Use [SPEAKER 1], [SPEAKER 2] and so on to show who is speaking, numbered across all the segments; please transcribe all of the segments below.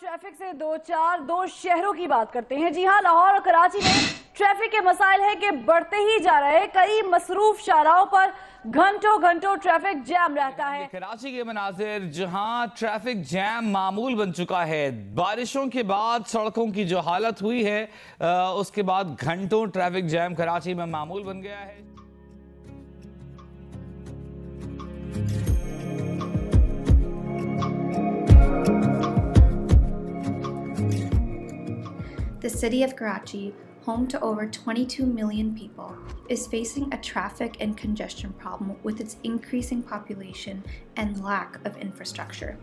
[SPEAKER 1] Traffic से दो चार, दो शहरों की बात करते हैं। जी हाँ लाहौर और कराची में ट्रैफ़िक के मसाइल है कि बढ़ते ही जा रहे हैं। कई मसरूफ शाहराहों पर घंटों घंटों ट्रैफ़िक जैम रहता है।
[SPEAKER 2] कराची के मनाजिर, जहाँ ट्रैफ़िक जैम मामूल बन चुका है। बारिशों के बाद सड़कों की जो हालत हुई है उसके बाद घंटों ट्रैफ़िक जैम कराची में मामूल बन गया है।
[SPEAKER 3] The city of Karachi, home to over 22 million people, is facing a traffic and congestion problem with its increasing population and lack of infrastructure.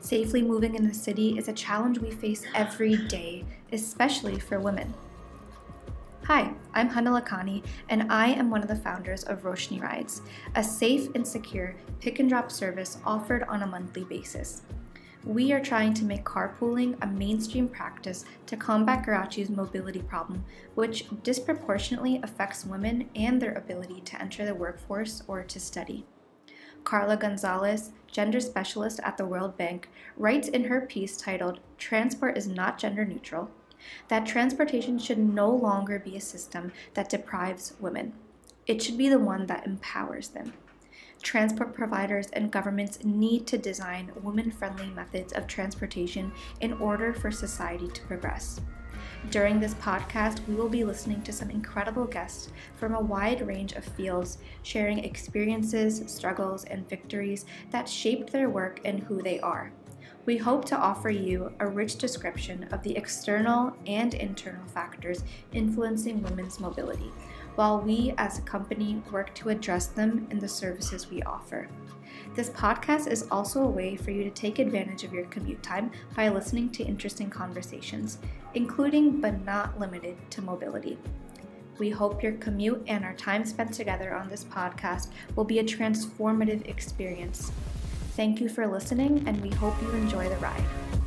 [SPEAKER 3] Safely moving in the city is a challenge we face every day, especially for women. Hi, I'm Hana Lakhani, and I am one of the founders of Roshni Rides, a safe and secure pick and drop service offered on a monthly basis we are trying to make carpooling a mainstream practice to combat Karachi's mobility problem, which disproportionately affects women and their ability to enter the workforce or to study. Carla Gonzalez, gender specialist at the World Bank, writes in her piece titled Transport is Not Gender Neutral that transportation should no longer be a system that deprives women. It should be the one that empowers them transport providers and governments need to design women friendly methods of transportation in order for society to progress. During this podcast, we will be listening to some incredible guests from a wide range of fields, sharing experiences, struggles, and victories that shaped their work and who they are. We hope to offer you a rich description of the external and internal factors influencing women's mobility while we as a company work to address them in the services we offer. This podcast is also a way for you to take advantage of your commute time by listening to interesting conversations, including but not limited to mobility. We hope your commute and our time spent together on this podcast will be a transformative experience. Thank you for listening, and we hope you enjoy the ride.